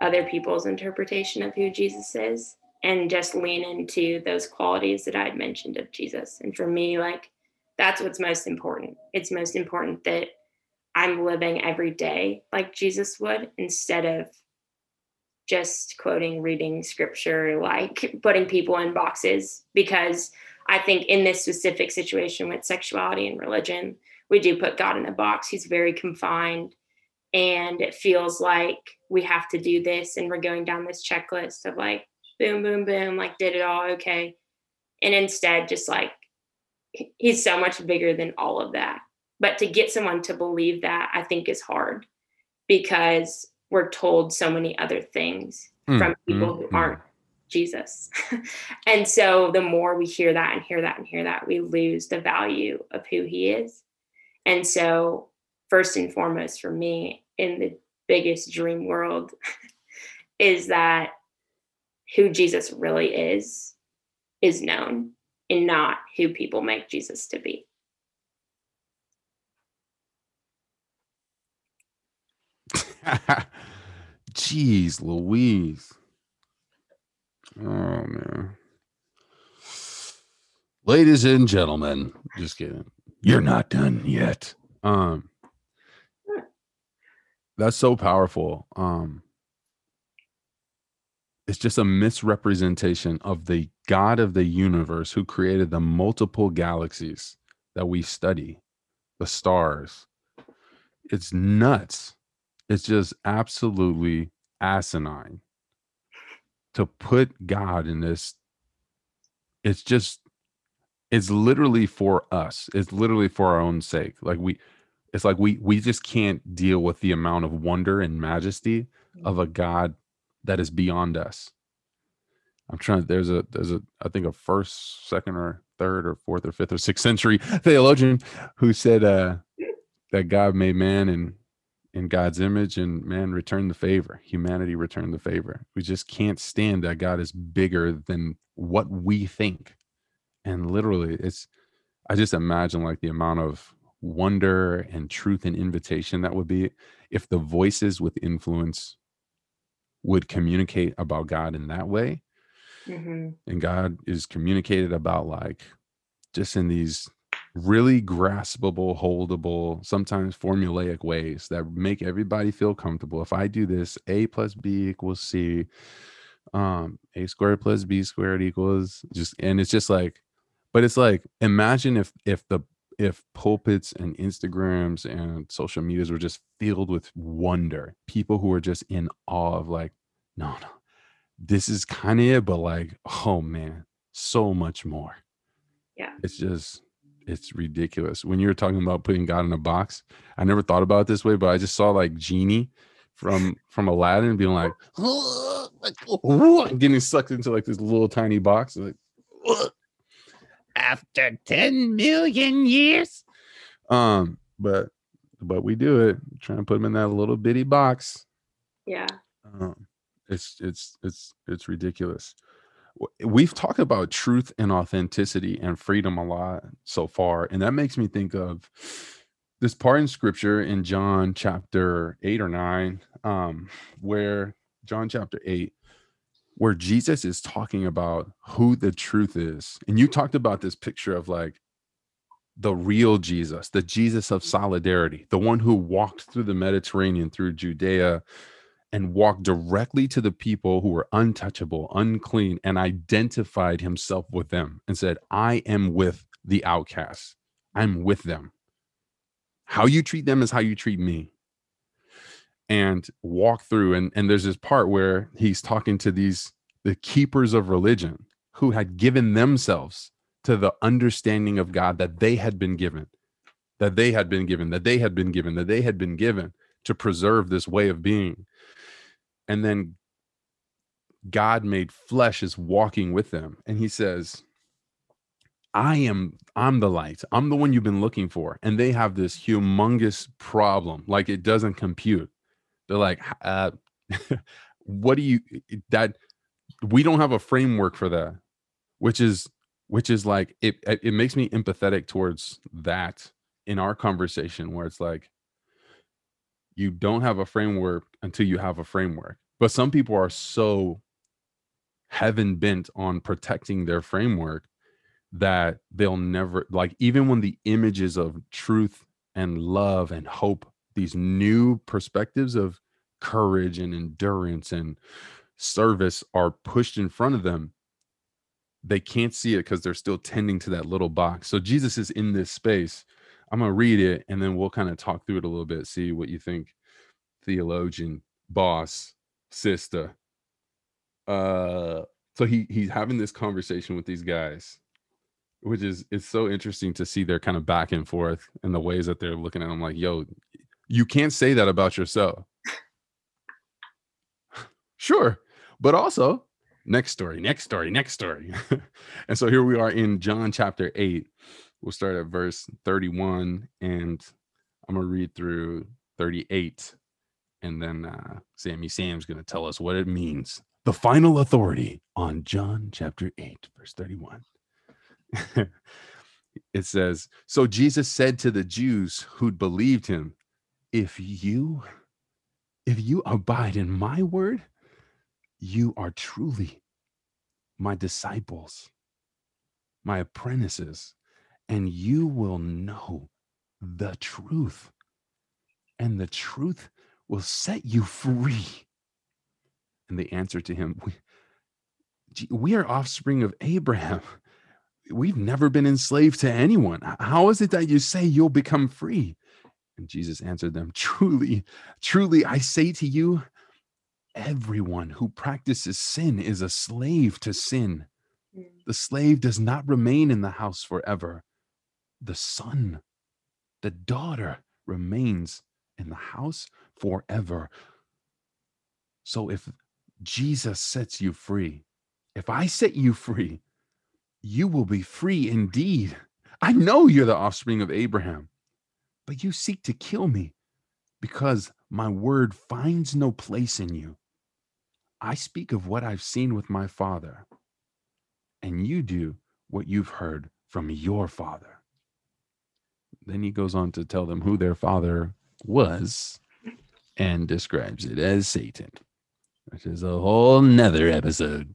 other people's interpretation of who Jesus is and just lean into those qualities that I had mentioned of Jesus. And for me, like that's what's most important. It's most important that I'm living every day like Jesus would instead of just quoting, reading scripture, like putting people in boxes. Because I think in this specific situation with sexuality and religion, we do put God in a box. He's very confined. And it feels like we have to do this. And we're going down this checklist of like, boom, boom, boom, like, did it all okay. And instead, just like he's so much bigger than all of that. But to get someone to believe that, I think is hard because we're told so many other things mm, from people mm, who mm. aren't Jesus. (laughs) and so the more we hear that and hear that and hear that, we lose the value of who he is. And so, first and foremost, for me, in the biggest dream world, (laughs) is that who Jesus really is is known and not who people make Jesus to be. (laughs) Jeez Louise. Oh man. Ladies and gentlemen, just kidding. You're not done yet. Um that's so powerful. Um it's just a misrepresentation of the God of the universe who created the multiple galaxies that we study, the stars. It's nuts. It's just absolutely asinine to put God in this. It's just, it's literally for us. It's literally for our own sake. Like we, it's like we we just can't deal with the amount of wonder and majesty of mm. a God that is beyond us. I'm trying. There's a there's a I think a first, second, or third, or fourth, or fifth, or sixth century (laughs) theologian who said uh, that God made man in in God's image, and man returned the favor. Humanity returned the favor. We just can't stand that God is bigger than what we think. And literally, it's I just imagine like the amount of wonder and truth and invitation that would be if the voices with influence would communicate about God in that way. Mm-hmm. And God is communicated about like just in these really graspable, holdable, sometimes formulaic ways that make everybody feel comfortable. If I do this, A plus B equals C, um, A squared plus B squared equals just, and it's just like, but it's like, imagine if, if the, if pulpits and Instagrams and social medias were just filled with wonder, people who are just in awe of like, no, no, this is kind of it, but like, oh man, so much more. Yeah. It's just, it's ridiculous. When you were talking about putting God in a box, I never thought about it this way, but I just saw like Genie from from Aladdin being like, getting sucked into like this little tiny box. Like, after 10 million years. Um, but but we do it, trying to put them in that little bitty box. Yeah. Um, it's it's it's it's ridiculous. We've talked about truth and authenticity and freedom a lot so far, and that makes me think of this part in scripture in John chapter 8 or 9 um where John chapter 8 where Jesus is talking about who the truth is. And you talked about this picture of like the real Jesus, the Jesus of solidarity, the one who walked through the Mediterranean, through Judea, and walked directly to the people who were untouchable, unclean, and identified himself with them and said, I am with the outcasts. I'm with them. How you treat them is how you treat me. And walk through, and, and there's this part where he's talking to these the keepers of religion who had given themselves to the understanding of God that they had been given, that they had been given, that they had been given, that they had been given to preserve this way of being and then God made flesh is walking with them. And he says, I am, I'm the light. I'm the one you've been looking for. And they have this humongous problem. Like it doesn't compute. They're like, uh, (laughs) what do you, that we don't have a framework for that, which is, which is like, it, it makes me empathetic towards that in our conversation where it's like, you don't have a framework until you have a framework. But some people are so heaven bent on protecting their framework that they'll never like even when the images of truth and love and hope these new perspectives of courage and endurance and service are pushed in front of them they can't see it because they're still tending to that little box so jesus is in this space I'm gonna read it and then we'll kind of talk through it a little bit, see what you think, theologian, boss, sister. Uh so he he's having this conversation with these guys, which is it's so interesting to see their kind of back and forth and the ways that they're looking at him like, yo, you can't say that about yourself. sure. But also, next story, next story, next story. (laughs) and so here we are in John chapter 8 We'll start at verse 31 and I'm going to read through 38. And then uh, Sammy Sam's going to tell us what it means. The final authority on John chapter 8, verse 31. (laughs) it says, So Jesus said to the Jews who'd believed him, If you if you abide in my word, you are truly my disciples, my apprentices, and you will know the truth. And the truth will set you free. And the answer to him, we, we are offspring of Abraham. We've never been enslaved to anyone. How is it that you say you'll become free? And Jesus answered them, Truly, truly, I say to you, everyone who practices sin is a slave to sin. Mm. The slave does not remain in the house forever. The son, the daughter remains in the house forever. So if Jesus sets you free, if I set you free, you will be free indeed. I know you're the offspring of Abraham, but you seek to kill me because my word finds no place in you. I speak of what I've seen with my father, and you do what you've heard from your father. Then he goes on to tell them who their father was and describes it as Satan, which is a whole nother episode.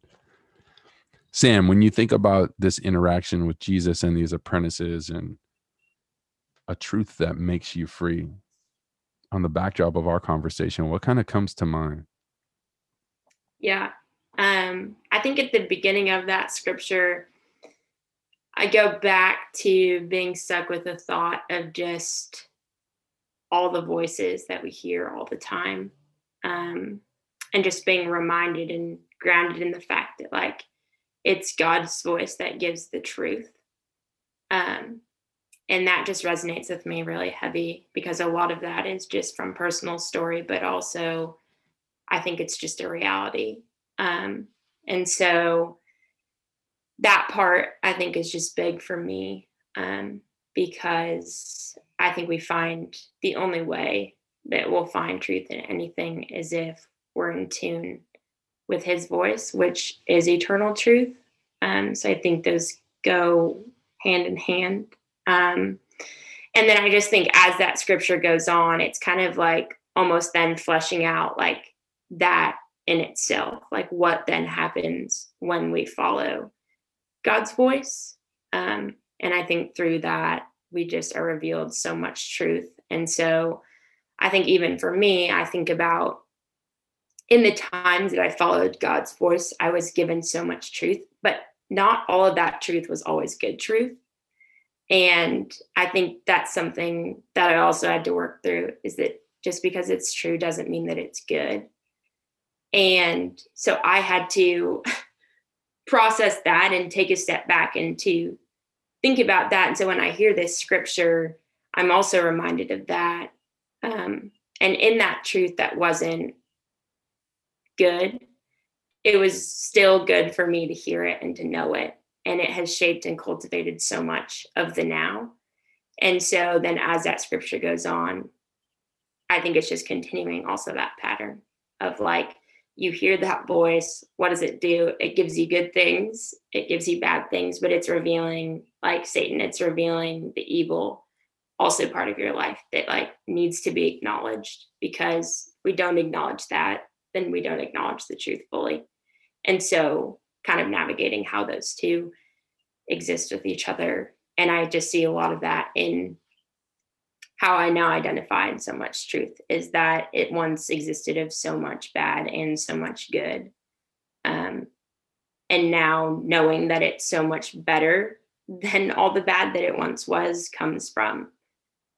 Sam, when you think about this interaction with Jesus and these apprentices and a truth that makes you free on the backdrop of our conversation, what kind of comes to mind? Yeah. Um, I think at the beginning of that scripture, I go back to being stuck with the thought of just all the voices that we hear all the time. Um, and just being reminded and grounded in the fact that, like, it's God's voice that gives the truth. Um, and that just resonates with me really heavy because a lot of that is just from personal story, but also I think it's just a reality. Um, and so that part I think is just big for me um, because I think we find the only way that we'll find truth in anything is if we're in tune with his voice, which is eternal truth. Um, so I think those go hand in hand. Um, and then I just think as that scripture goes on, it's kind of like almost then fleshing out like that in itself, like what then happens when we follow God's voice. Um, and I think through that, we just are revealed so much truth. And so I think even for me, I think about in the times that I followed God's voice, I was given so much truth, but not all of that truth was always good truth. And I think that's something that I also had to work through is that just because it's true doesn't mean that it's good. And so I had to (laughs) process that and take a step back and to think about that. And so when I hear this scripture, I'm also reminded of that. Um, and in that truth that wasn't good, it was still good for me to hear it and to know it. And it has shaped and cultivated so much of the now. And so then as that scripture goes on, I think it's just continuing also that pattern of like, you hear that voice what does it do it gives you good things it gives you bad things but it's revealing like satan it's revealing the evil also part of your life that like needs to be acknowledged because we don't acknowledge that then we don't acknowledge the truth fully and so kind of navigating how those two exist with each other and i just see a lot of that in how I now identify in so much truth is that it once existed of so much bad and so much good. Um, and now knowing that it's so much better (laughs) than all the bad that it once was comes from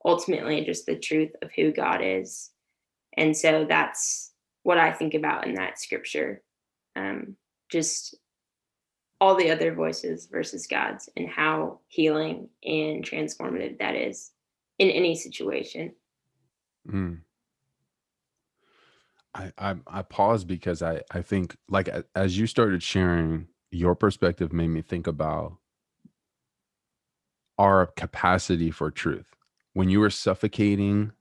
ultimately just the truth of who God is. And so that's what I think about in that scripture. Um, just all the other voices versus God's and how healing and transformative that is in any situation. Mm. I, I I pause because I I think like as you started sharing your perspective made me think about our capacity for truth. When you were suffocating,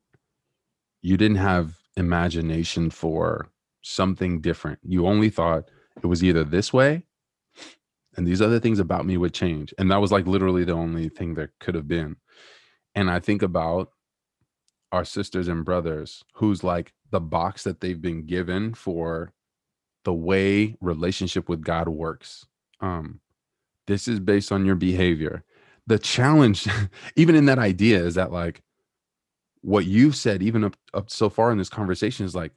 you didn't have imagination for something different. You only thought it was either this way and these other things about me would change. And that was like literally the only thing that could have been. And I think about our sisters and brothers who's like the box that they've been given for the way relationship with God works. Um, this is based on your behavior. The challenge, (laughs) even in that idea, is that like what you've said, even up, up so far in this conversation, is like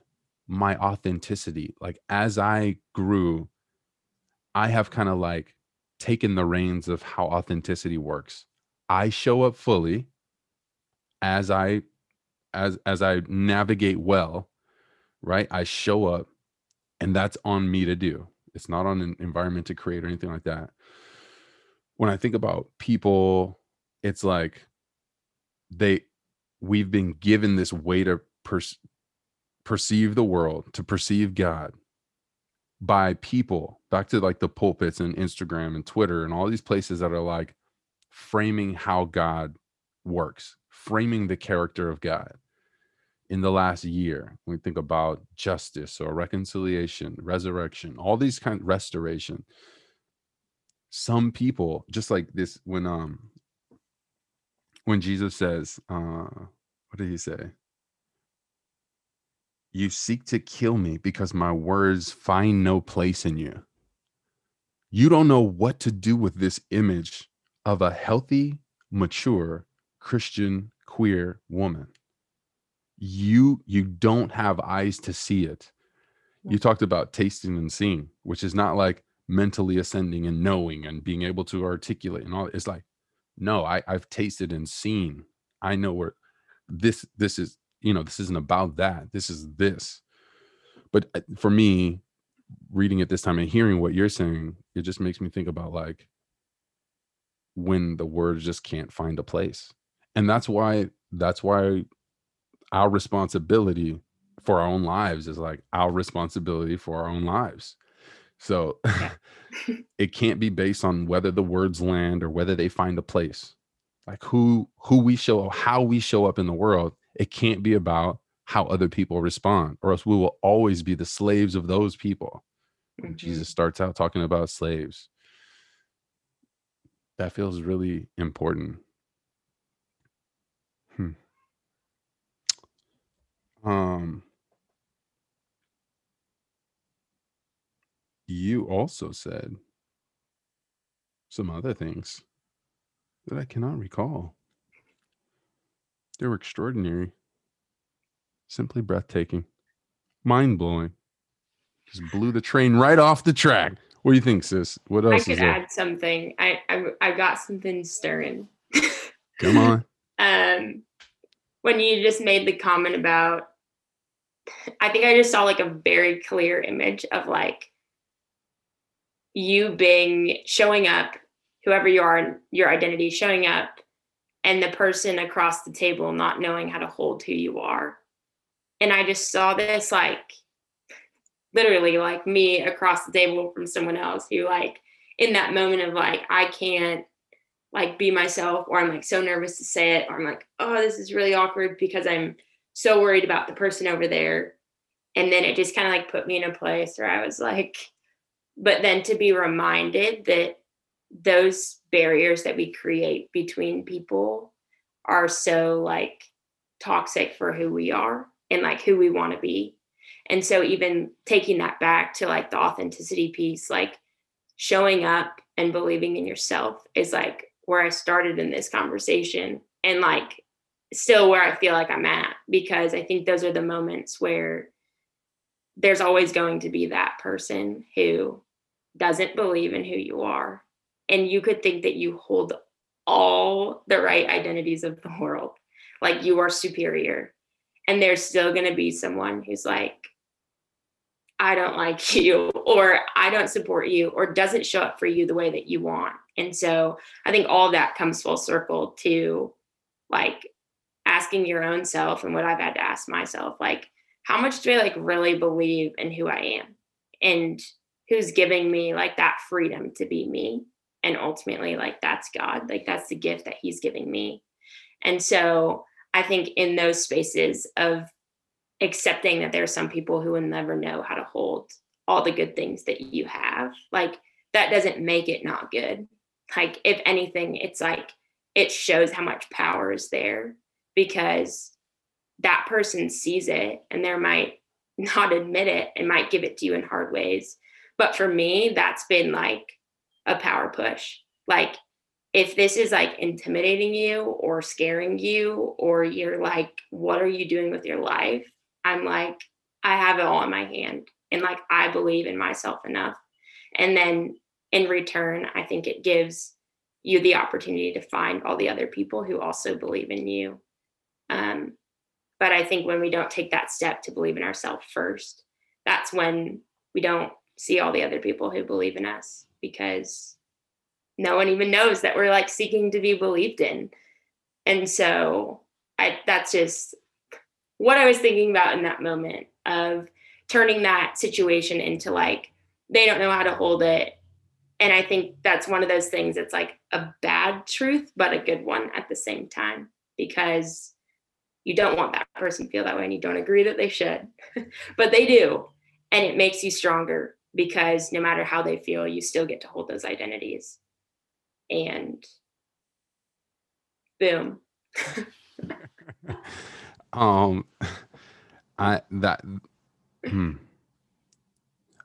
my authenticity. Like as I grew, I have kind of like taken the reins of how authenticity works. I show up fully as I as as I navigate well, right? I show up and that's on me to do. It's not on an environment to create or anything like that. When I think about people, it's like they we've been given this way to per, perceive the world, to perceive God by people, back to like the pulpits and Instagram and Twitter and all these places that are like framing how God works, framing the character of God. In the last year when we think about justice or reconciliation resurrection all these kind of restoration. Some people just like this when um when jesus says uh what did he say you seek to kill me because my words find no place in you. You don't know what to do with this image of a healthy mature christian queer woman. You you don't have eyes to see it. You talked about tasting and seeing which is not like mentally ascending and knowing and being able to articulate and all it's like no i i've tasted and seen. I know where this this is you know this isn't about that this is this but uh, for me reading it this time and hearing what you're saying it just makes me think about like when the words just can't find a place and that's why that's why our responsibility for our own lives is like our responsibility for our own lives. So (laughs) it can't be based on whether the words land or whether they find a place. Like who who we show how we show up in the world, it can't be about how other people respond or else we will always be the slaves of those people. Mm-hmm. Jesus starts out talking about slaves. That feels really important. Hmm. Um, you also said some other things that I cannot recall. They were extraordinary, simply breathtaking, mind blowing. Just blew the train right off the track. What do you think, sis? What else? I could add something. I, I I got something stirring. Come on. (laughs) um, when you just made the comment about I think I just saw like a very clear image of like you being showing up, whoever you are, your identity showing up, and the person across the table not knowing how to hold who you are. And I just saw this like literally like me across the table from someone else who like in that moment of like I can't like be myself or I'm like so nervous to say it or I'm like oh this is really awkward because I'm so worried about the person over there. And then it just kind of like put me in a place where I was like, but then to be reminded that those barriers that we create between people are so like toxic for who we are and like who we want to be. And so even taking that back to like the authenticity piece, like showing up and believing in yourself is like where I started in this conversation. And like still where I feel like I'm at because I think those are the moments where there's always going to be that person who doesn't believe in who you are. And you could think that you hold all the right identities of the world, like you are superior. And there's still going to be someone who's like, I don't like (laughs) you, or I don't support you, or doesn't show up for you the way that you want. And so I think all that comes full circle to like asking your own self and what I've had to ask myself, like, how much do I like really believe in who I am and who's giving me like that freedom to be me? And ultimately, like, that's God, like, that's the gift that He's giving me. And so I think in those spaces of accepting that there are some people who will never know how to hold all the good things that you have, like, that doesn't make it not good. Like, if anything, it's like, it shows how much power is there because that person sees it and there might not admit it and might give it to you in hard ways. But for me, that's been like a power push. Like, if this is like intimidating you or scaring you, or you're like, what are you doing with your life? I'm like, I have it all in my hand. And like, I believe in myself enough. And then in return, I think it gives you the opportunity to find all the other people who also believe in you. Um, but I think when we don't take that step to believe in ourselves first, that's when we don't see all the other people who believe in us because no one even knows that we're like seeking to be believed in. And so I that's just what I was thinking about in that moment of turning that situation into like they don't know how to hold it. And I think that's one of those things that's like a bad truth, but a good one at the same time because you don't want that person to feel that way and you don't agree that they should (laughs) but they do and it makes you stronger because no matter how they feel you still get to hold those identities and boom (laughs) um i that hmm.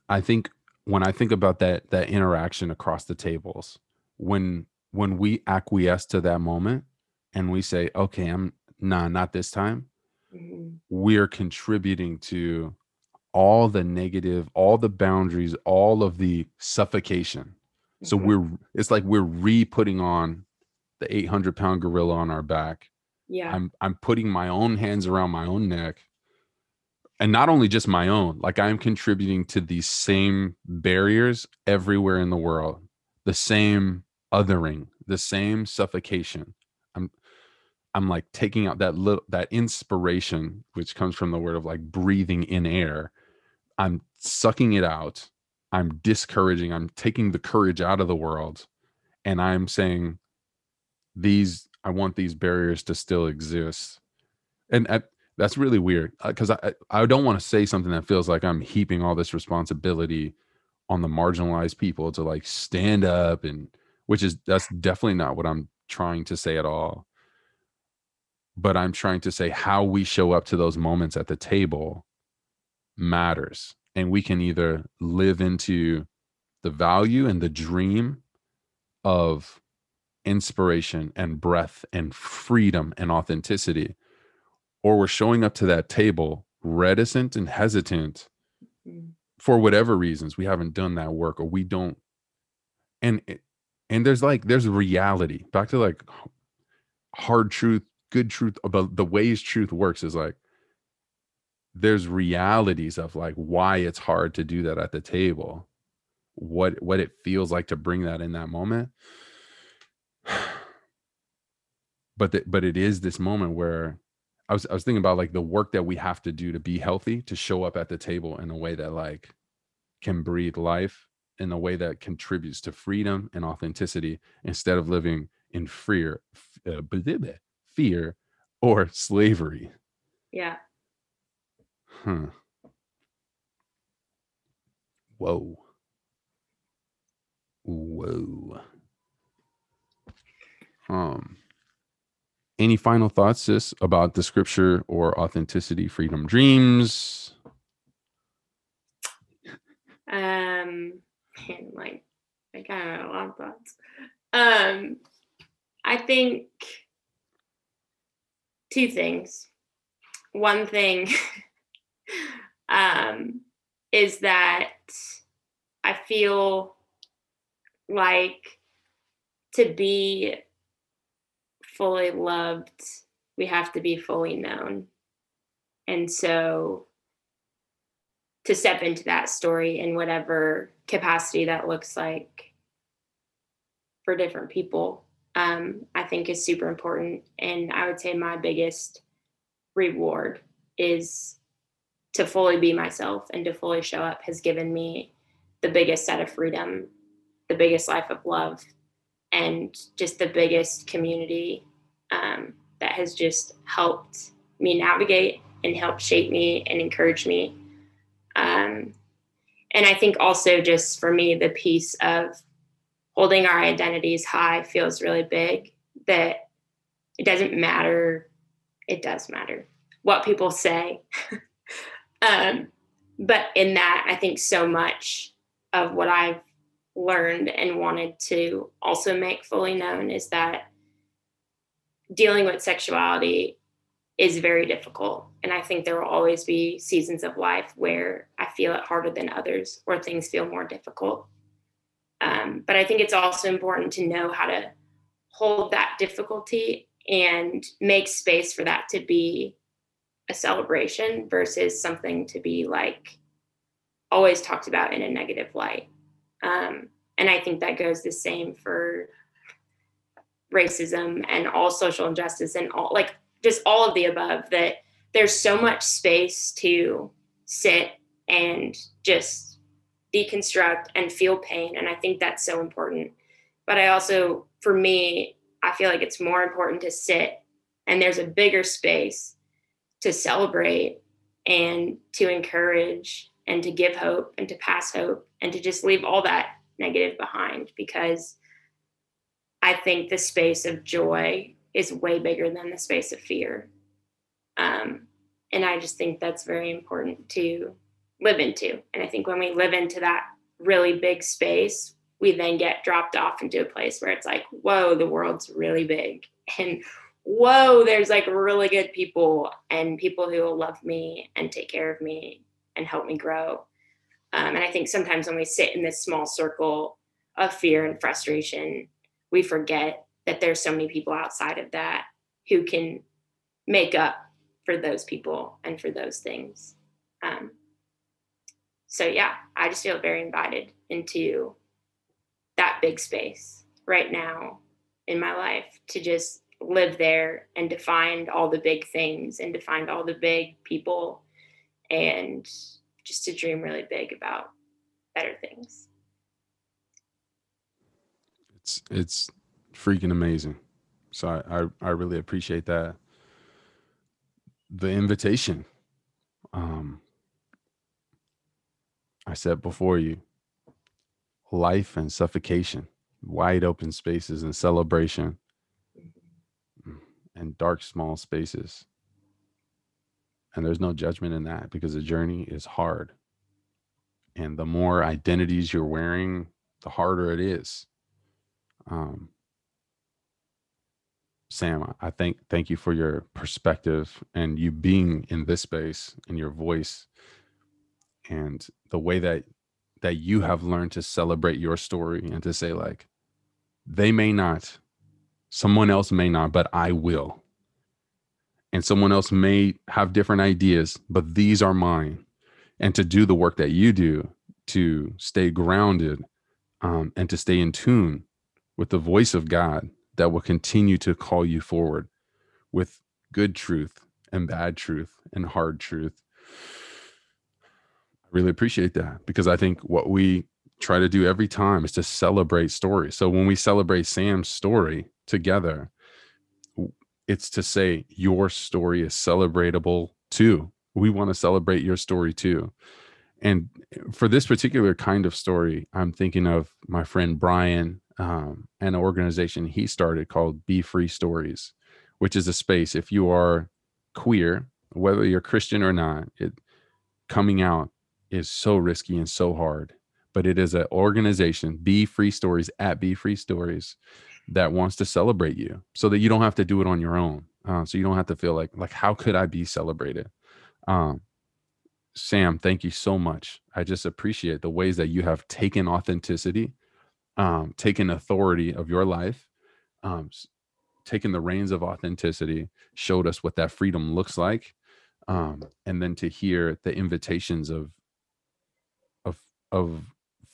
i think when i think about that that interaction across the tables when when we acquiesce to that moment and we say okay i'm nah, not this time, mm-hmm. we're contributing to all the negative, all the boundaries, all of the suffocation. Mm-hmm. So we're, it's like we're re putting on the 800 pound gorilla on our back. Yeah. I'm, I'm putting my own hands around my own neck. And not only just my own, like I'm contributing to these same barriers everywhere in the world, the same othering, the same suffocation. I'm I'm like taking out that little that inspiration, which comes from the word of like breathing in air. I'm sucking it out. I'm discouraging. I'm taking the courage out of the world. And I'm saying, these, I want these barriers to still exist. And that's really weird because uh, I, I don't want to say something that feels like I'm heaping all this responsibility on the marginalized people to like stand up and which is that's definitely not what I'm trying to say at all but I'm trying to say how we show up to those moments at the table matters. And we can either live into the value and the dream of inspiration and breath and freedom and authenticity, or we're showing up to that table reticent and hesitant mm-hmm. for whatever reasons. We haven't done that work or we don't. And, and there's like, there's reality back to like hard truth good truth the, the ways truth works is like there's realities of like why it's hard to do that at the table what what it feels like to bring that in that moment (sighs) but the, but it is this moment where I was I was thinking about like the work that we have to do to be healthy to show up at the table in a way that like can breathe life in a way that contributes to freedom and authenticity instead of living in fear uh, fear or slavery. Yeah. Huh. Whoa. Whoa. Um any final thoughts sis about the scripture or authenticity freedom dreams um like i kind of a lot of thoughts um i think two things. One thing (laughs) um, is that I feel like to be fully loved, we have to be fully known. And so to step into that story in whatever capacity that looks like for different people um, I think is super important. And I would say my biggest reward is to fully be myself and to fully show up has given me the biggest set of freedom, the biggest life of love, and just the biggest community um, that has just helped me navigate and help shape me and encourage me. Um, and I think also just for me, the piece of holding our identities high feels really big that it doesn't matter it does matter what people say. (laughs) um, but in that, I think so much of what I've learned and wanted to also make fully known is that dealing with sexuality is very difficult. And I think there will always be seasons of life where I feel it harder than others or things feel more difficult. Um, but I think it's also important to know how to hold that difficulty and make space for that to be a celebration versus something to be like always talked about in a negative light. Um, and I think that goes the same for racism and all social injustice and all like just all of the above that there's so much space to sit and just deconstruct and feel pain and i think that's so important but i also for me i feel like it's more important to sit and there's a bigger space to celebrate and to encourage and to give hope and to pass hope and to just leave all that negative behind because I think the space of joy is way bigger than the space of fear. Um, and I just think that's very important to live into. And I think when we live into that really big space, we then get dropped off into a place where it's like, whoa, the world's really big. (laughs) And whoa, there's like really good people and people who will love me and take care of me and help me grow. Um, and I think sometimes when we sit in this small circle of fear and frustration, we forget that there's so many people outside of that who can make up for those people and for those things. Um, so yeah, I just feel very invited into that big space right now in my life to just live there and to find all the big things and to find all the big people and just to dream really big about better things. It's it's freaking amazing. So I, I, I really appreciate that. The invitation. Um I said before you, life and suffocation, wide open spaces and celebration, and dark small spaces. And there's no judgment in that because the journey is hard. And the more identities you're wearing, the harder it is. Um, Sam, I thank thank you for your perspective and you being in this space and your voice and the way that that you have learned to celebrate your story and to say like they may not someone else may not but I will and someone else may have different ideas, but these are mine. And to do the work that you do to stay grounded um, and to stay in tune with the voice of God that will continue to call you forward with good truth and bad truth and hard truth. I really appreciate that because I think what we try to do every time is to celebrate stories. So when we celebrate Sam's story together, it's to say your story is celebratable too. We want to celebrate your story too. And for this particular kind of story, I'm thinking of my friend Brian um, an organization he started called Be Free Stories, which is a space if you are queer, whether you're Christian or not, it coming out is so risky and so hard. But it is an organization, Be Free Stories at Be Free Stories, that wants to celebrate you so that you don't have to do it on your own uh, so you don't have to feel like like how could i be celebrated? Um, sam thank you so much. I just appreciate the ways that you have taken authenticity um, taken authority of your life um, taken the reins of authenticity showed us what that freedom looks like um, and then to hear the invitations of of of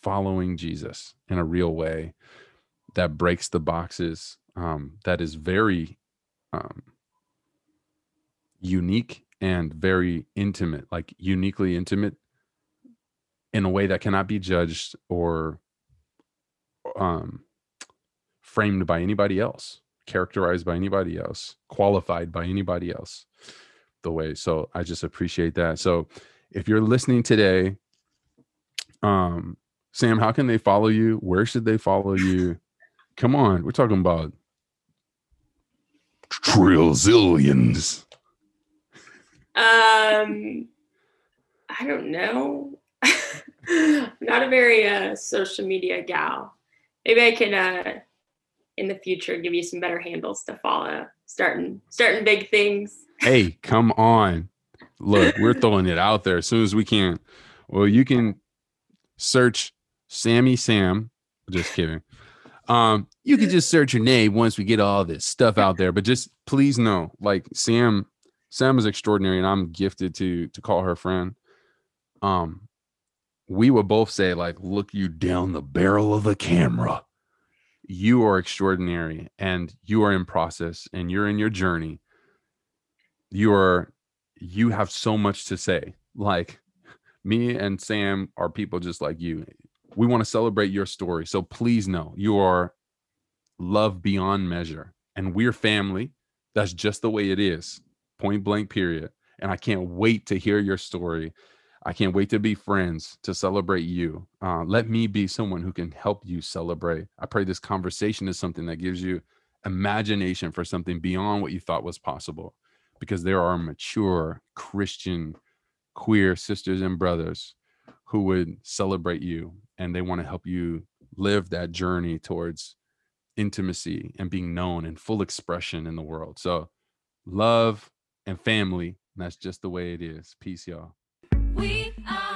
following jesus in a real way that breaks the boxes um, that is very um, unique and very intimate like uniquely intimate in a way that cannot be judged or um, framed by anybody else characterized by anybody else qualified by anybody else the way. So i just appreciate that. So if you're listening today um sam how can they follow you where should they follow you Come on, we're talking about trillions. Um, I don't know. (laughs) I'm not a very uh, social media gal. Maybe I can, uh, in the future, give you some better handles to follow. Starting, starting big things. Hey, come on! Look, we're (laughs) throwing it out there as soon as we can. Well, you can search Sammy Sam. Just kidding. Um, you can just search your name once we get all this stuff out there. But just please know, like Sam, Sam is extraordinary, and I'm gifted to to call her friend. Um, we would both say, like, look you down the barrel of the camera. You are extraordinary, and you are in process, and you're in your journey. You are, you have so much to say. Like, me and Sam are people just like you. We want to celebrate your story. So please know you are love beyond measure. And we're family. That's just the way it is. Point blank, period. And I can't wait to hear your story. I can't wait to be friends to celebrate you. Uh, let me be someone who can help you celebrate. I pray this conversation is something that gives you imagination for something beyond what you thought was possible because there are mature Christian queer sisters and brothers who would celebrate you and they want to help you live that journey towards intimacy and being known and full expression in the world. So, love and family, that's just the way it is. Peace, y'all. We are